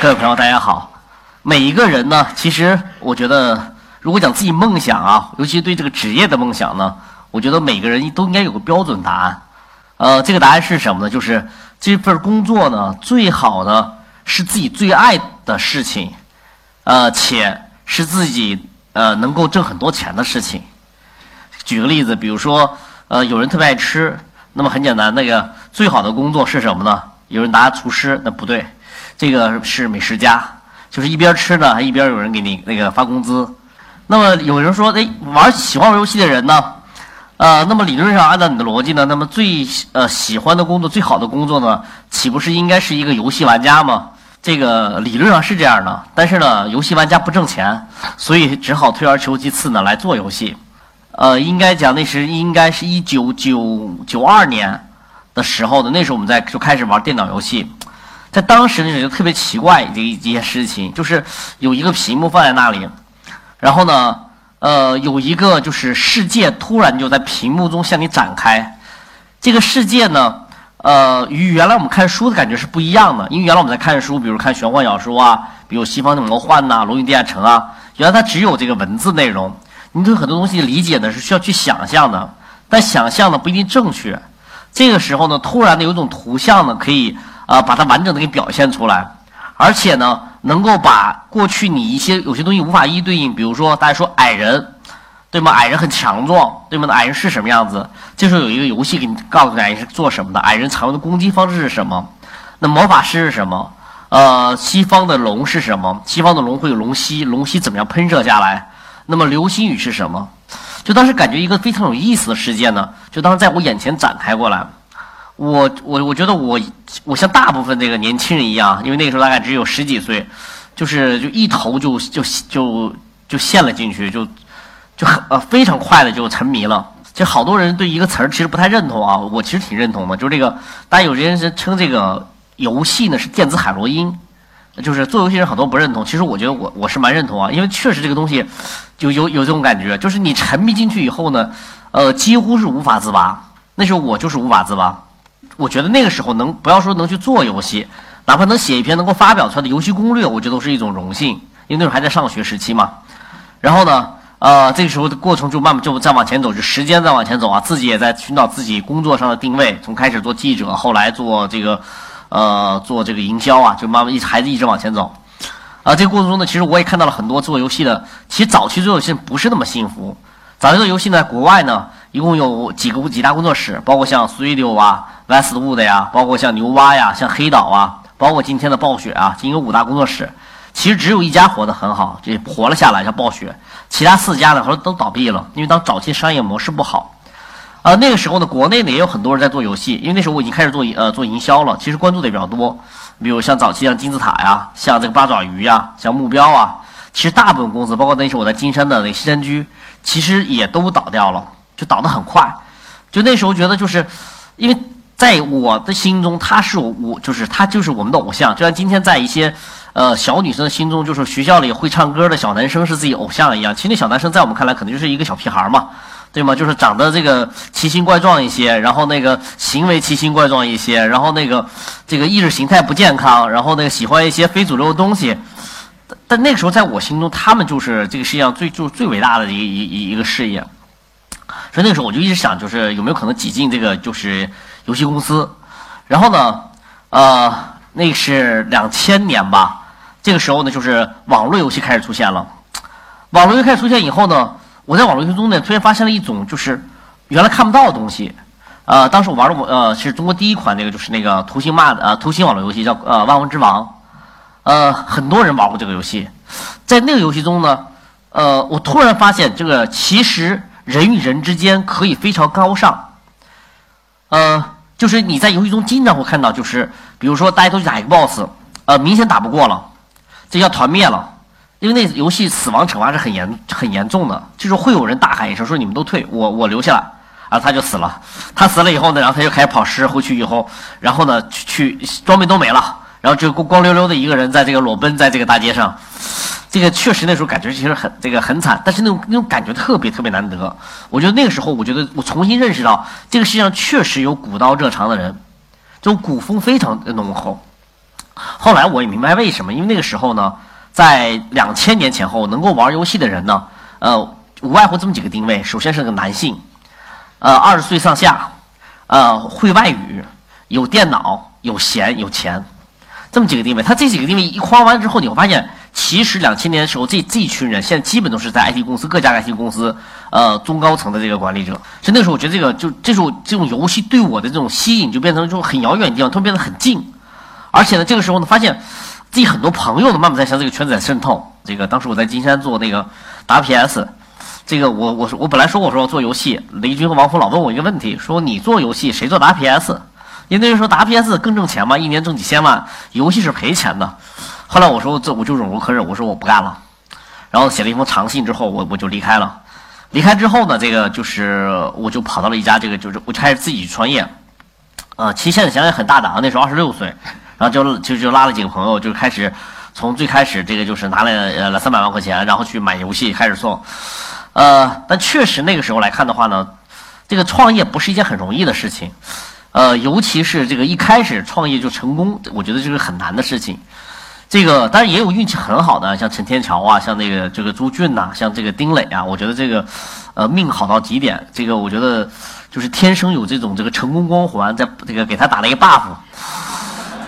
各位朋友，大家好。每一个人呢，其实我觉得，如果讲自己梦想啊，尤其对这个职业的梦想呢，我觉得每个人都应该有个标准答案。呃，这个答案是什么呢？就是这份工作呢，最好的是自己最爱的事情，呃，且是自己呃能够挣很多钱的事情。举个例子，比如说，呃，有人特别爱吃，那么很简单，那个最好的工作是什么呢？有人答厨师，那不对。这个是美食家，就是一边吃呢，还一边有人给你那个发工资。那么有人说，哎，玩喜欢玩游戏的人呢？呃，那么理论上按照你的逻辑呢，那么最呃喜欢的工作、最好的工作呢，岂不是应该是一个游戏玩家吗？这个理论上是这样的，但是呢，游戏玩家不挣钱，所以只好退而求其次呢来做游戏。呃，应该讲那时应该是一九九九二年的时候的，那时候我们在就开始玩电脑游戏。在当时呢，就特别奇怪这一件事情，就是有一个屏幕放在那里，然后呢，呃，有一个就是世界突然就在屏幕中向你展开。这个世界呢，呃，与原来我们看书的感觉是不一样的，因为原来我们在看书，比如看玄幻小说啊，比如西方的魔幻呐，《龙与地下城》啊，原来它只有这个文字内容，你对很多东西理解呢是需要去想象的，但想象呢不一定正确。这个时候呢，突然的有一种图像呢可以。啊，把它完整的给表现出来，而且呢，能够把过去你一些有些东西无法一一对应，比如说大家说矮人，对吗？矮人很强壮，对吗？矮人是什么样子？这时候有一个游戏给你告诉矮人是做什么的，矮人常用的攻击方式是什么？那魔法师是什么？呃，西方的龙是什么？西方的龙会有龙息，龙息怎么样喷射下来？那么流星雨是什么？就当时感觉一个非常有意思的事件呢，就当时在我眼前展开过来。我我我觉得我我像大部分这个年轻人一样，因为那个时候大概只有十几岁，就是就一头就就就就陷了进去，就就很呃非常快的就沉迷了。就好多人对一个词儿其实不太认同啊，我其实挺认同的，就是这个，大家有些人是称这个游戏呢是电子海洛因，就是做游戏人很多不认同，其实我觉得我我是蛮认同啊，因为确实这个东西就有有这种感觉，就是你沉迷进去以后呢，呃几乎是无法自拔。那时候我就是无法自拔。我觉得那个时候能不要说能去做游戏，哪怕能写一篇能够发表出来的游戏攻略，我觉得都是一种荣幸。因为那时候还在上学时期嘛。然后呢，呃，这个时候的过程就慢慢就再往前走，就时间再往前走啊，自己也在寻找自己工作上的定位。从开始做记者，后来做这个，呃，做这个营销啊，就慢慢一孩子一直往前走。啊，这个过程中呢，其实我也看到了很多做游戏的，其实早期做游戏不是那么幸福。早期做游戏呢，国外呢，一共有几个几大工作室，包括像 Studio 啊。Westwood 呀，包括像牛蛙呀，像黑岛啊，包括今天的暴雪啊，仅有五大工作室。其实只有一家活得很好，就活了下来，叫暴雪。其他四家呢，后来都倒闭了，因为当早期商业模式不好。啊，那个时候呢，国内呢也有很多人在做游戏，因为那时候我已经开始做呃做营销了，其实关注的也比较多。比如像早期像金字塔呀，像这个八爪鱼呀，像目标啊，其实大部分公司，包括那时候我在金山的那西山居，其实也都倒掉了，就倒得很快。就那时候觉得就是因为。在我的心中，他是我，就是他就是我们的偶像。就像今天在一些，呃，小女生的心中，就是学校里会唱歌的小男生是自己偶像一样。其实那小男生在我们看来，可能就是一个小屁孩嘛，对吗？就是长得这个奇形怪状一些，然后那个行为奇形怪状一些，然后那个这个意识形态不健康，然后那个喜欢一些非主流的东西。但那个时候，在我心中，他们就是这个世界上最就最伟大的一一一一个事业。所以那个时候，我就一直想，就是有没有可能挤进这个就是。游戏公司，然后呢，呃，那是两千年吧。这个时候呢，就是网络游戏开始出现了。网络游戏开始出现以后呢，我在网络游戏中呢，突然发现了一种就是原来看不到的东西。呃，当时我玩的我呃是中国第一款那个就是那个图形骂呃图形网络游戏叫呃万王之王。呃，很多人玩过这个游戏。在那个游戏中呢，呃，我突然发现这个其实人与人之间可以非常高尚。呃，就是你在游戏中经常会看到，就是比如说大家都去打一个 boss，呃，明显打不过了，这叫团灭了，因为那游戏死亡惩罚是很严很严重的，就是会有人大喊一声说你们都退，我我留下来，啊，他就死了，他死了以后呢，然后他就开始跑尸回去以后，然后呢去去装备都没了，然后就光光溜溜的一个人在这个裸奔在这个大街上。这个确实那时候感觉其实很这个很惨，但是那种那种感觉特别特别难得。我觉得那个时候，我觉得我重新认识到这个世界上确实有古道热肠的人，这种古风非常的浓厚。后来我也明白为什么，因为那个时候呢，在两千年前后，能够玩游戏的人呢，呃，无外乎这么几个定位：首先是个男性，呃，二十岁上下，呃，会外语，有电脑，有闲，有钱，这么几个定位。他这几个定位一框完之后，你会发现。其实两千年的时候，这这群人现在基本都是在 IT 公司各家 IT 公司，呃，中高层的这个管理者。所以那时候我觉得这个就这时候这种游戏对我的这种吸引就变成这种很遥远的地方，突然变得很近。而且呢，这个时候呢，发现自己很多朋友呢慢慢在向这个圈子在渗透。这个当时我在金山做那个 WPS，这个我我我本来说我说做游戏，雷军和王峰老问我一个问题，说你做游戏谁做 WPS？因为那时候 WPS 更挣钱嘛，一年挣几千万，游戏是赔钱的。后来我说这我就忍无可忍，我说我不干了，然后写了一封长信之后，我我就离开了。离开之后呢，这个就是我就跑到了一家这个就是我就开始自己创业，呃，其实现在想想很大胆啊，那时候二十六岁，然后就就就拉了几个朋友，就开始从最开始这个就是拿了呃三百万块钱，然后去买游戏开始做，呃，但确实那个时候来看的话呢，这个创业不是一件很容易的事情，呃，尤其是这个一开始创业就成功，我觉得这是很难的事情。这个当然也有运气很好的，像陈天桥啊，像那个这个朱俊呐，像这个丁磊啊，我觉得这个，呃，命好到极点。这个我觉得就是天生有这种这个成功光环，在这个给他打了一个 buff。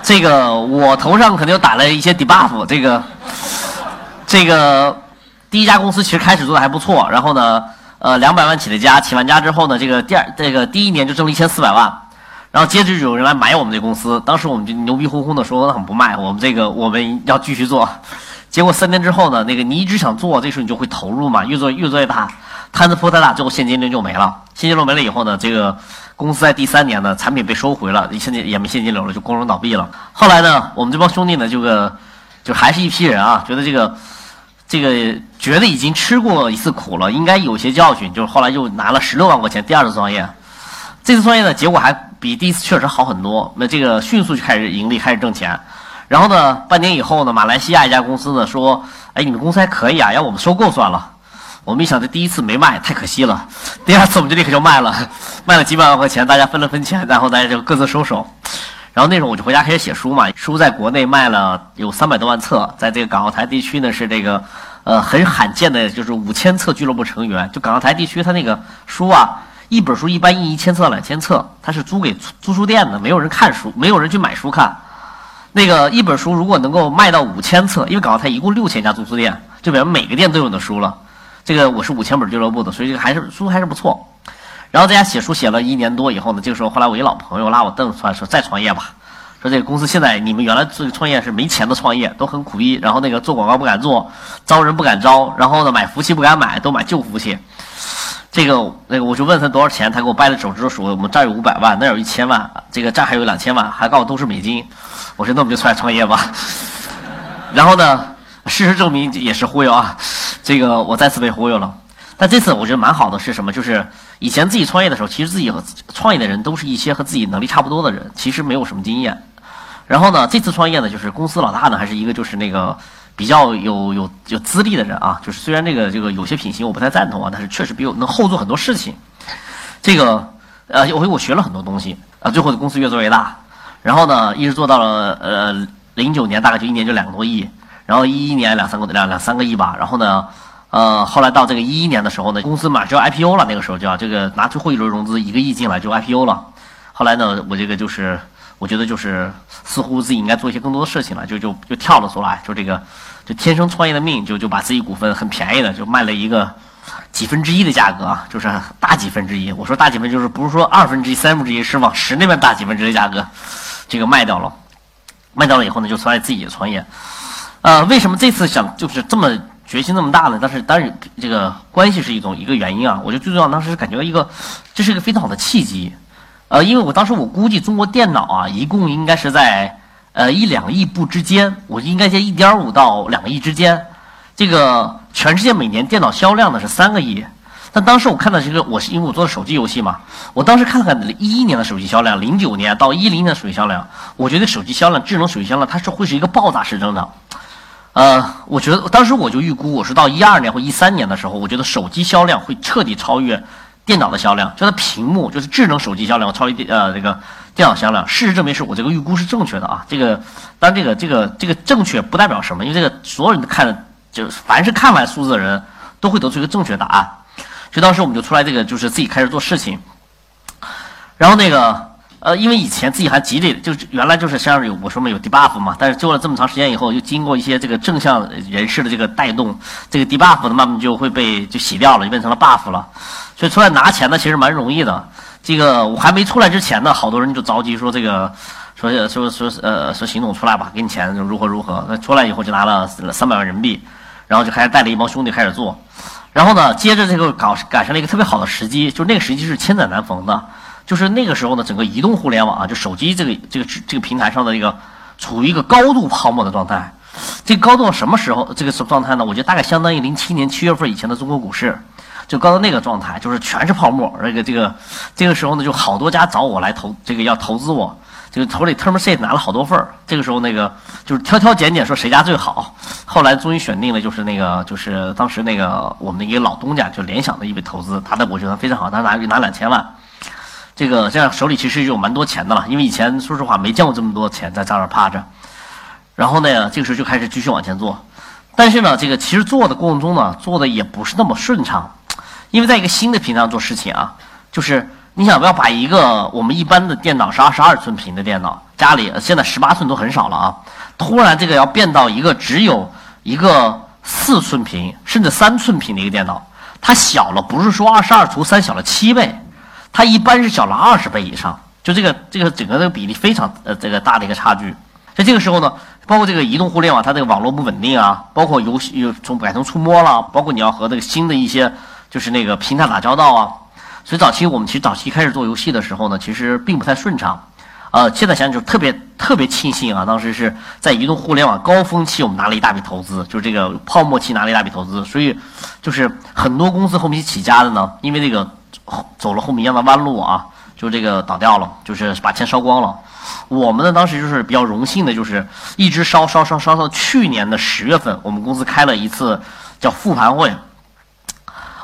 这个我头上肯定打了一些 debuff。这个这个第一家公司其实开始做的还不错，然后呢，呃，两百万起的家，起完家之后呢，这个第二这个第一年就挣了一千四百万。然后接着有人来买我们这公司，当时我们就牛逼哄哄的说，那很不卖，我们这个我们要继续做。结果三年之后呢，那个你一直想做，这时候你就会投入嘛，越做越做越大，摊子铺太大，最后现金流就没了。现金流没了以后呢，这个公司在第三年呢，产品被收回了，现金也没现金流了，就光荣倒闭了。后来呢，我们这帮兄弟呢，就个就还是一批人啊，觉得这个这个觉得已经吃过一次苦了，应该有些教训，就是后来又拿了十六万块钱第二次创业。这次创业呢，结果还比第一次确实好很多。那这个迅速就开始盈利，开始挣钱。然后呢，半年以后呢，马来西亚一家公司呢说：“哎，你们公司还可以啊，要我们收购算了。”我们一想，这第一次没卖，太可惜了。第二次我们就立刻就卖了，卖了几百万块钱，大家分了分钱，然后大家就各自收手。然后那时候我就回家开始写书嘛，书在国内卖了有三百多万册，在这个港澳台地区呢是这个呃很罕见的，就是五千册俱乐部成员。就港澳台地区，它那个书啊。一本书一般印一千册两千册，它是租给租书店的，没有人看书，没有人去买书看。那个一本书如果能够卖到五千册，因为港澳台一共六千家租书店，就表示每个店都有的书了。这个我是五千本俱乐部的，所以这个还是书还是不错。然后在家写书写了一年多以后呢，这个时候后来我一老朋友拉我凳子出来说再创业吧，说这个公司现在你们原来这个创业是没钱的创业，都很苦逼，然后那个做广告不敢做，招人不敢招，然后呢买服务器不敢买，都买旧服务器。这个那个，我就问他多少钱，他给我掰了手指头数，我们这儿有五百万，那儿有一千万，这个这儿还有两千万，还告诉我都是美金。我说那我们就出来创业吧。然后呢，事实证明也是忽悠啊，这个我再次被忽悠了。但这次我觉得蛮好的是什么？就是以前自己创业的时候，其实自己和创业的人都是一些和自己能力差不多的人，其实没有什么经验。然后呢，这次创业呢，就是公司老大呢，还是一个就是那个。比较有有有资历的人啊，就是虽然这个这个有些品行我不太赞同啊，但是确实比我能后做很多事情。这个呃，我我学了很多东西啊，最后的公司越做越大，然后呢，一直做到了呃零九年，大概就一年就两个多亿，然后一一年两三个两两三个亿吧，然后呢，呃，后来到这个一一年的时候呢，公司马上要 IPO 了，那个时候就要这个拿最后一轮融资一个亿进来就 IPO 了，后来呢，我这个就是。我觉得就是似乎自己应该做一些更多的事情了，就就就跳了出来，就这个就天生创业的命，就就把自己股份很便宜的就卖了一个几分之一的价格啊，就是大几分之一。我说大几分就是不是说二分之一、三分之一，是往十那边大几分之一的价格，这个卖掉了。卖掉了以后呢，就出来自己创业。呃，为什么这次想就是这么决心那么大呢？但是当然这个关系是一种一个原因啊。我觉得最重要当时是感觉到一个这是一个非常好的契机。呃，因为我当时我估计中国电脑啊，一共应该是在呃一两亿部之间，我应该在一点五到两个亿之间。这个全世界每年电脑销量呢是三个亿，但当时我看到这个，我是因为我做的手机游戏嘛，我当时看了看一一年的手机销量，零九年到一零年的手机销量，我觉得手机销量，智能手机销量它是会是一个爆炸式增长。呃，我觉得当时我就预估，我是到一二年或一三年的时候，我觉得手机销量会彻底超越电脑的销量，就它屏幕，就是智能手机销量超于电呃这个电脑销量。事实证明是我这个预估是正确的啊。这个当然这个这个这个正确不代表什么，因为这个所有人都看的，就凡是看完数字的人都会得出一个正确答案。所以当时我们就出来这个就是自己开始做事情，然后那个。呃，因为以前自己还积累，就是原来就是像有我说嘛有 debuff 嘛，但是做了这么长时间以后，又经过一些这个正向人士的这个带动，这个 debuff 的慢慢就会被就洗掉了，就变成了 buff 了。所以出来拿钱呢，其实蛮容易的。这个我还没出来之前呢，好多人就着急说这个，说说说呃说邢总出来吧，给你钱如何如何。那出来以后就拿了三百万人民币，然后就开始带了一帮兄弟开始做，然后呢，接着这个搞赶上了一个特别好的时机，就那个时机是千载难逢的。就是那个时候呢，整个移动互联网啊，就手机这个这个这个平台上的一个处于一个高度泡沫的状态。这个高度什么时候这个状态呢？我觉得大概相当于零七年七月份以前的中国股市，就刚到那个状态，就是全是泡沫。这个这个这个时候呢，就好多家找我来投，这个要投资我，这个投里 term sheet 拿了好多份儿。这个时候那个就是挑挑拣拣说谁家最好，后来终于选定了，就是那个就是当时那个我们的一个老东家，就联想的一笔投资，他的我觉得非常好，他拿拿两千万。这个这样手里其实有蛮多钱的了，因为以前说实话没见过这么多钱在账上趴着。然后呢，这个时候就开始继续往前做，但是呢，这个其实做的过程中呢，做的也不是那么顺畅，因为在一个新的平台上做事情啊，就是你想不要把一个我们一般的电脑是二十二寸屏的电脑，家里现在十八寸都很少了啊，突然这个要变到一个只有一个四寸屏甚至三寸屏的一个电脑，它小了不是说二十二除三小了七倍。它一般是小了二十倍以上，就这个这个整个这个比例非常呃这个大的一个差距。在这个时候呢，包括这个移动互联网，它这个网络不稳定啊，包括游戏又从改成触摸了，包括你要和这个新的一些就是那个平台打交道啊。所以早期我们其实早期开始做游戏的时候呢，其实并不太顺畅。呃，现在想想就特别特别庆幸啊，当时是在移动互联网高峰期，我们拿了一大笔投资，就是这个泡沫期拿了一大笔投资，所以就是很多公司后面起家的呢，因为这个。走了后面一样的弯路啊，就这个倒掉了，就是把钱烧光了。我们呢当时就是比较荣幸的，就是一直烧烧烧烧到去年的十月份，我们公司开了一次叫复盘会。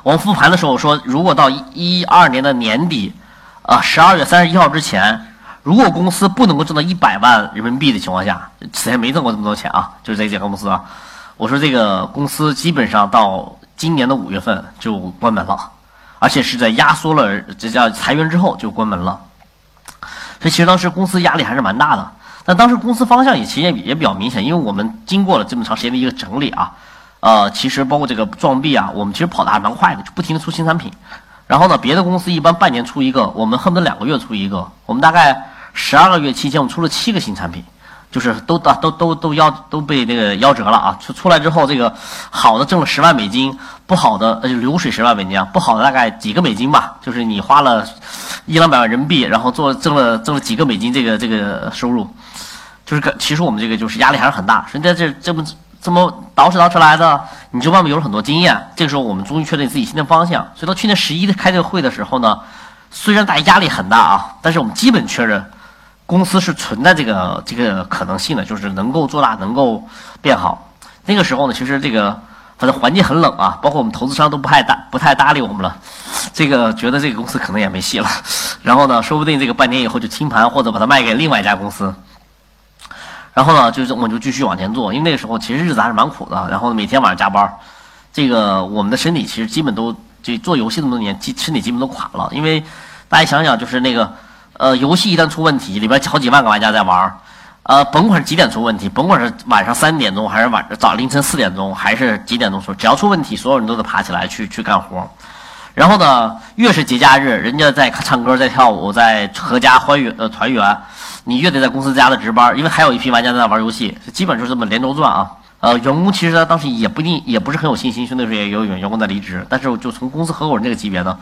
我们复盘的时候说，如果到一二年的年底，啊十二月三十一号之前，如果公司不能够挣到一百万人民币的情况下，此前没挣过这么多钱啊，就是这家公司啊。我说这个公司基本上到今年的五月份就关门了。而且是在压缩了这叫裁员之后就关门了，所以其实当时公司压力还是蛮大的。但当时公司方向也其实也也比较明显，因为我们经过了这么长时间的一个整理啊，呃，其实包括这个撞壁啊，我们其实跑的还蛮快的，就不停的出新产品。然后呢，别的公司一般半年出一个，我们恨不得两个月出一个。我们大概十二个月期间，我们出了七个新产品。就是都都都都都夭都被那个夭折了啊！出出来之后，这个好的挣了十万美金，不好的呃流水十万美金啊，不好的大概几个美金吧。就是你花了一两百万人民币，然后做挣了挣了几个美金，这个这个收入，就是其实我们这个就是压力还是很大。所以在这这么这么捯饬捯饬来的，你就外面有了很多经验。这个时候我们终于确定自己新的方向。所以到去年十一开这个会的时候呢，虽然大家压力很大啊，但是我们基本确认。公司是存在这个这个可能性的，就是能够做大，能够变好。那个时候呢，其实这个反正环境很冷啊，包括我们投资商都不太搭不太搭理我们了。这个觉得这个公司可能也没戏了。然后呢，说不定这个半年以后就清盘，或者把它卖给另外一家公司。然后呢，就是我就继续往前做，因为那个时候其实日子还是蛮苦的。然后每天晚上加班，这个我们的身体其实基本都就做游戏这么多年，身体基本都垮了。因为大家想想，就是那个。呃，游戏一旦出问题，里边好几万个玩家在玩呃，甭管是几点出问题，甭管是晚上三点钟，还是晚早凌晨四点钟，还是几点钟出，只要出问题，所有人都得爬起来去去干活。然后呢，越是节假日，人家在唱歌、在跳舞、在阖家欢愉呃团圆，你越得在公司加的值班，因为还有一批玩家在那玩游戏，基本就是这么连轴转啊。呃，员工其实他当时也不一定，也不是很有信心，那时候也有员工在离职，但是就从公司合伙人这个级别呢。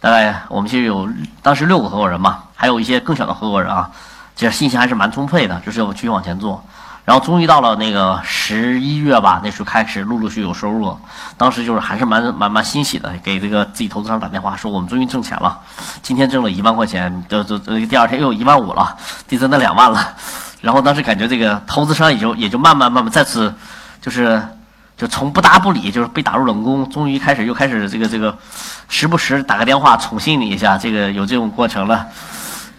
大概我们其实有当时六个合伙人嘛，还有一些更小的合伙人啊，其实信心还是蛮充沛的，就是要继续往前做。然后终于到了那个十一月吧，那时候开始陆陆续有收入了。当时就是还是蛮蛮蛮欣喜的，给这个自己投资商打电话说我们终于挣钱了，今天挣了一万块钱，就就第二天又有一万五了，第三天两万了。然后当时感觉这个投资商也就也就慢慢慢慢再次就是就从不搭不理，就是被打入冷宫，终于开始又开始这个这个，时不时打个电话宠幸你一下，这个有这种过程了。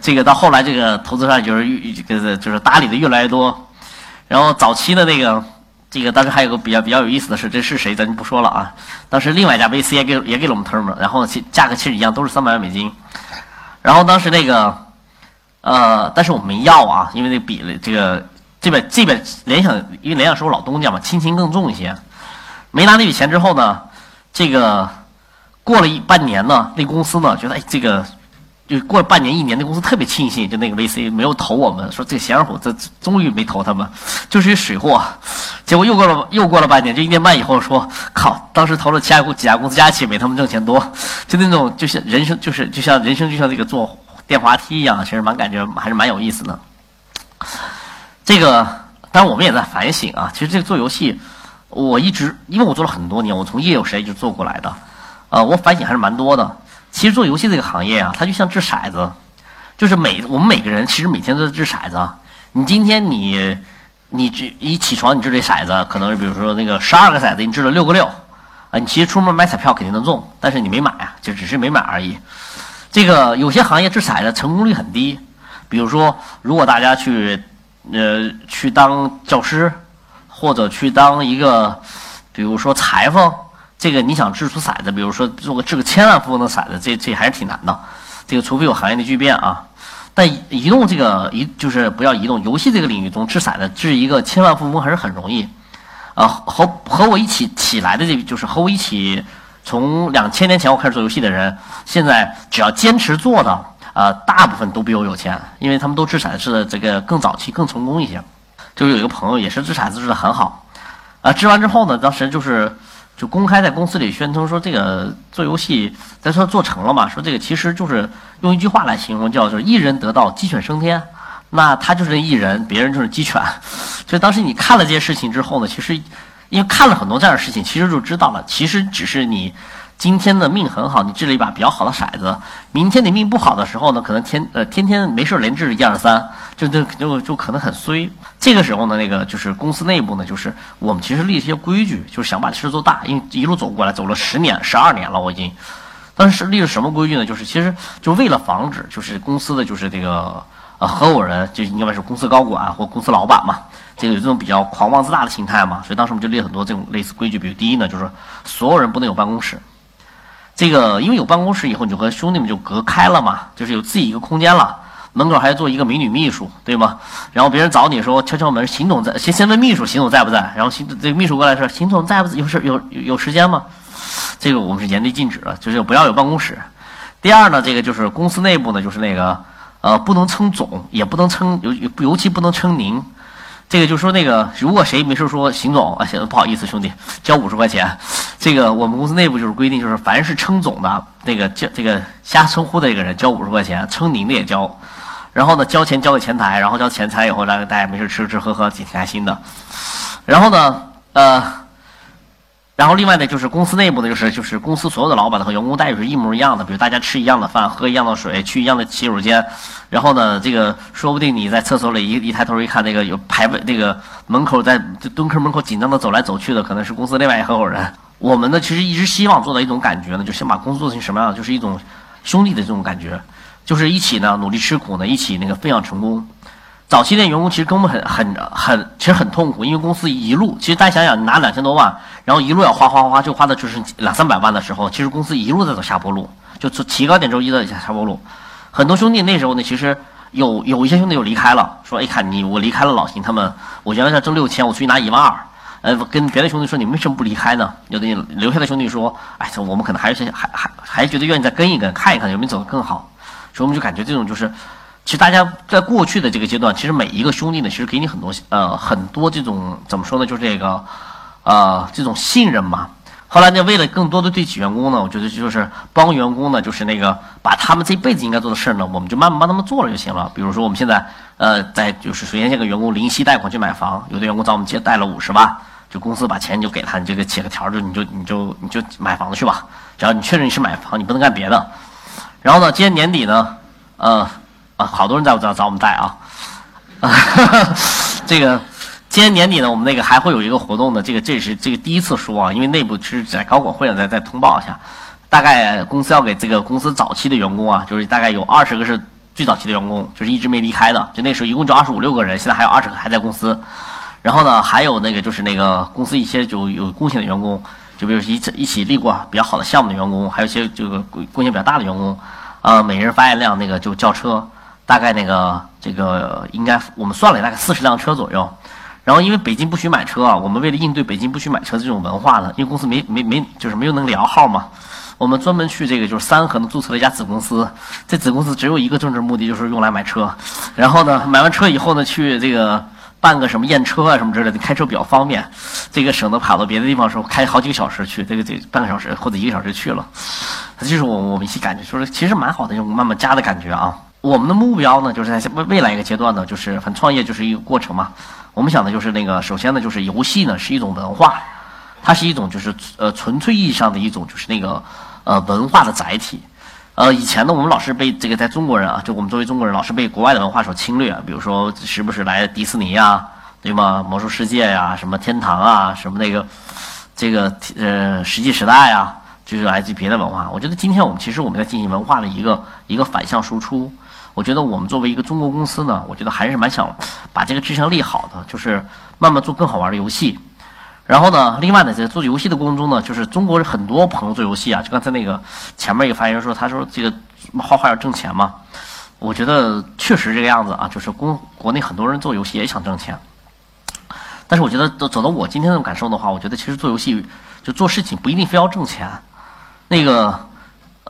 这个到后来，这个投资商就是越就是就是搭理的越来越多。然后早期的那个，这个当时还有个比较比较有意思的是，这是谁咱就不说了啊。当时另外一家 VC 也给也给了我们 term，然后其价格其实一样，都是三百万美金。然后当时那个，呃，但是我没要啊，因为那比这个这边这边联想，因为联想是我老东家嘛，亲情更重一些。没拿那笔钱之后呢，这个过了一半年呢，那公司呢觉得哎这个。就过了半年一年，那公司特别庆幸，就那个 VC 没有投我们，说这个闲人虎，这终于没投他们，就是一水货。结果又过了又过了半年，就一年半以后说，靠，当时投了其他几家公司加一起没他们挣钱多，就那种就像人生就是就像人生就像这个坐电滑梯一样，其实蛮感觉还是蛮有意思的。这个当然我们也在反省啊，其实这个做游戏，我一直因为我做了很多年，我从业有谁一直做过来的，呃，我反省还是蛮多的。其实做游戏这个行业啊，它就像掷骰子，就是每我们每个人其实每天都在掷骰子。你今天你你这一起床你掷这骰子，可能比如说那个十二个骰子你掷了六个六，啊，你其实出门买彩票肯定能中，但是你没买啊，就只是没买而已。这个有些行业掷骰子成功率很低，比如说如果大家去呃去当教师，或者去当一个比如说裁缝。这个你想掷出骰子，比如说做个掷个千万富翁的骰子，这这还是挺难的。这个除非有行业的巨变啊。但移动这个移就是不要移动游戏这个领域中掷骰子掷一个千万富翁还是很容易。啊，和和我一起起来的这就是和我一起从两千年前我开始做游戏的人，现在只要坚持做的，呃，大部分都比我有钱，因为他们都掷骰子的这个更早期更成功一些。就有一个朋友也是掷骰子掷的很好，啊，掷完之后呢，当时就是。就公开在公司里宣称说，这个做游戏，咱说做成了嘛？说这个其实就是用一句话来形容，叫做“一人得道，鸡犬升天”。那他就是一人，别人就是鸡犬。所以当时你看了这些事情之后呢，其实因为看了很多这样的事情，其实就知道了，其实只是你。今天的命很好，你掷了一把比较好的骰子。明天你命不好的时候呢，可能天呃天天没事连掷一二三，就就就就可能很衰。这个时候呢，那个就是公司内部呢，就是我们其实立一些规矩，就是想把事做大。因为一路走过来，走了十年、十二年了，我已经。当时立了什么规矩呢？就是其实就为了防止，就是公司的就是这个呃合伙人，就应该是公司高管或公司老板嘛，这个有这种比较狂妄自大的心态嘛。所以当时我们就立很多这种类似规矩，比如第一呢，就是所有人不能有办公室。这个因为有办公室以后，你就和兄弟们就隔开了嘛，就是有自己一个空间了。门口还要做一个美女秘书，对吗？然后别人找你说敲敲门，邢总在，先先问秘书邢总在不在。然后邢这个秘书过来说，邢总在不？有事有有时间吗？这个我们是严厉禁止的，就是不要有办公室。第二呢，这个就是公司内部呢，就是那个呃，不能称总，也不能称尤尤其不能称您。这个就说那个，如果谁没事说邢总啊，行，不好意思兄弟，交五十块钱。这个我们公司内部就是规定，就是凡是称总的那个叫这个瞎称呼的这个人交五十块钱，称您的也交。然后呢，交钱交给前台，然后交钱财以后，让大家没事吃吃喝喝，挺开心的。然后呢，呃。然后另外呢，就是公司内部呢，就是就是公司所有的老板呢和员工待遇是一模一样的，比如大家吃一样的饭，喝一样的水，去一样的洗手间。然后呢，这个说不定你在厕所里一一抬头一看，那个有排位，那个门口在蹲坑门口紧张的走来走去的，可能是公司另外一合伙人。我们呢，其实一直希望做到一种感觉呢，就先把工作做成什么样，就是一种兄弟的这种感觉，就是一起呢努力吃苦呢，一起那个分享成功。早期的员工其实跟我们很很很，其实很痛苦，因为公司一路，其实大家想想，拿两千多万，然后一路要花花花，就花的就是两三百万的时候，其实公司一路在走下坡路，就从提高点之后一直在下坡路。很多兄弟那时候呢，其实有有一些兄弟就离开了，说：“哎，看你我离开了老邢他们，我原来在挣六千，我出去拿一万二。”呃，跟别的兄弟说：“你为什么不离开呢？”有的留下的兄弟说：“哎，我们可能还是还还还觉得愿意再跟一跟，看一看有没有走得更好。”所以我们就感觉这种就是。其实大家在过去的这个阶段，其实每一个兄弟呢，其实给你很多呃很多这种怎么说呢，就是这个呃这种信任嘛。后来呢，为了更多的对起员工呢，我觉得就是帮员工呢，就是那个把他们这辈子应该做的事儿呢，我们就慢慢帮他们做了就行了。比如说我们现在呃在就是首先先给员工零息贷款去买房，有的员工找我们借贷了五十万，就公司把钱就给他，你这个写个条就你就你就你就买房子去吧，只要你确认你是买房，你不能干别的。然后呢，今年年底呢，呃。啊，好多人在我这找我们贷啊，这个今年年底呢，我们那个还会有一个活动的，这个这是这个第一次说啊，因为内部是在高管会上再再通报一下。大概公司要给这个公司早期的员工啊，就是大概有二十个是最早期的员工，就是一直没离开的，就那时候一共就二十五六个人，现在还有二十个还在公司。然后呢，还有那个就是那个公司一些就有贡献的员工，就比如一起一起立过比较好的项目的员工，还有一些这个贡献比较大的员工，呃，每人发一辆那个就轿车，大概那个这个应该我们算了大概四十辆车左右。然后因为北京不许买车啊，我们为了应对北京不许买车这种文化呢，因为公司没没没就是没有那个摇号嘛。我们专门去这个就是三河呢注册了一家子公司，这子公司只有一个政治目的，就是用来买车。然后呢，买完车以后呢，去这个办个什么验车啊什么之类的，开车比较方便，这个省得跑到别的地方的时候开好几个小时去，这个这半个小时或者一个小时去了。这就是我我们一起感觉，说其实蛮好的，这种慢慢加的感觉啊。我们的目标呢，就是在未未来一个阶段呢，就是反正创业就是一个过程嘛。我们想的就是那个，首先呢，就是游戏呢是一种文化，它是一种就是呃纯粹意义上的一种就是那个。呃，文化的载体，呃，以前呢，我们老是被这个在中国人啊，就我们作为中国人，老是被国外的文化所侵略。比如说，时不时来迪士尼呀，对吗？魔兽世界呀，什么天堂啊，什么那个这个呃石器时代呀，就是来自别的文化。我觉得今天我们其实我们在进行文化的一个一个反向输出。我觉得我们作为一个中国公司呢，我觉得还是蛮想把这个志向立好的，就是慢慢做更好玩的游戏。然后呢，另外呢，在做游戏的过程中呢，就是中国人很多朋友做游戏啊，就刚才那个前面一个发言人说，他说这个画画要挣钱嘛，我觉得确实这个样子啊，就是公国内很多人做游戏也想挣钱，但是我觉得走走到我今天的感受的话，我觉得其实做游戏就做事情不一定非要挣钱，那个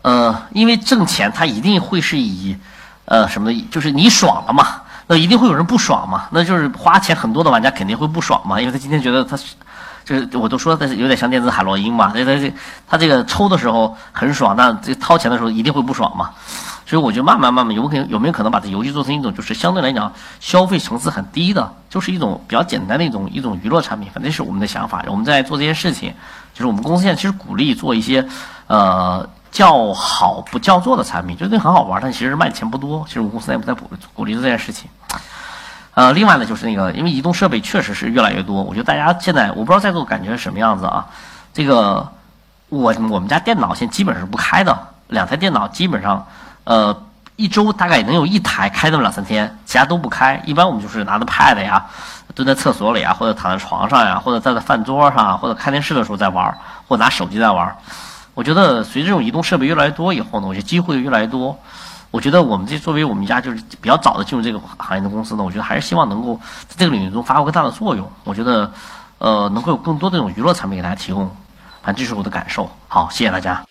呃，因为挣钱它一定会是以呃什么的，就是你爽了嘛，那一定会有人不爽嘛，那就是花钱很多的玩家肯定会不爽嘛，因为他今天觉得他是。就是我都说他是有点像电子海洛因嘛，这这他这个抽的时候很爽，那这掏钱的时候一定会不爽嘛。所以我就慢慢慢慢有可能有没有可能把这游戏做成一种就是相对来讲消费层次很低的，就是一种比较简单的一种一种娱乐产品。反正是我们的想法，我们在做这件事情，就是我们公司现在其实鼓励做一些呃叫好不叫座的产品，就是很好玩，但其实卖钱不多。其实我们公司也不在鼓鼓励这件事情。呃，另外呢，就是那个，因为移动设备确实是越来越多，我觉得大家现在我不知道在座感觉是什么样子啊。这个我我们家电脑现在基本上是不开的，两台电脑基本上，呃，一周大概能有一台开那么两三天，其他都不开。一般我们就是拿着 Pad 呀，蹲在厕所里啊，或者躺在床上呀，或者站在饭桌上，或者看电视的时候在玩，或者拿手机在玩。我觉得随着这种移动设备越来越多以后呢，我觉得机会越来越多。我觉得我们这作为我们一家就是比较早的进入这个行业的公司呢，我觉得还是希望能够在这个领域中发挥更大的作用。我觉得，呃，能够有更多的这种娱乐产品给大家提供，反正这是我的感受。好，谢谢大家。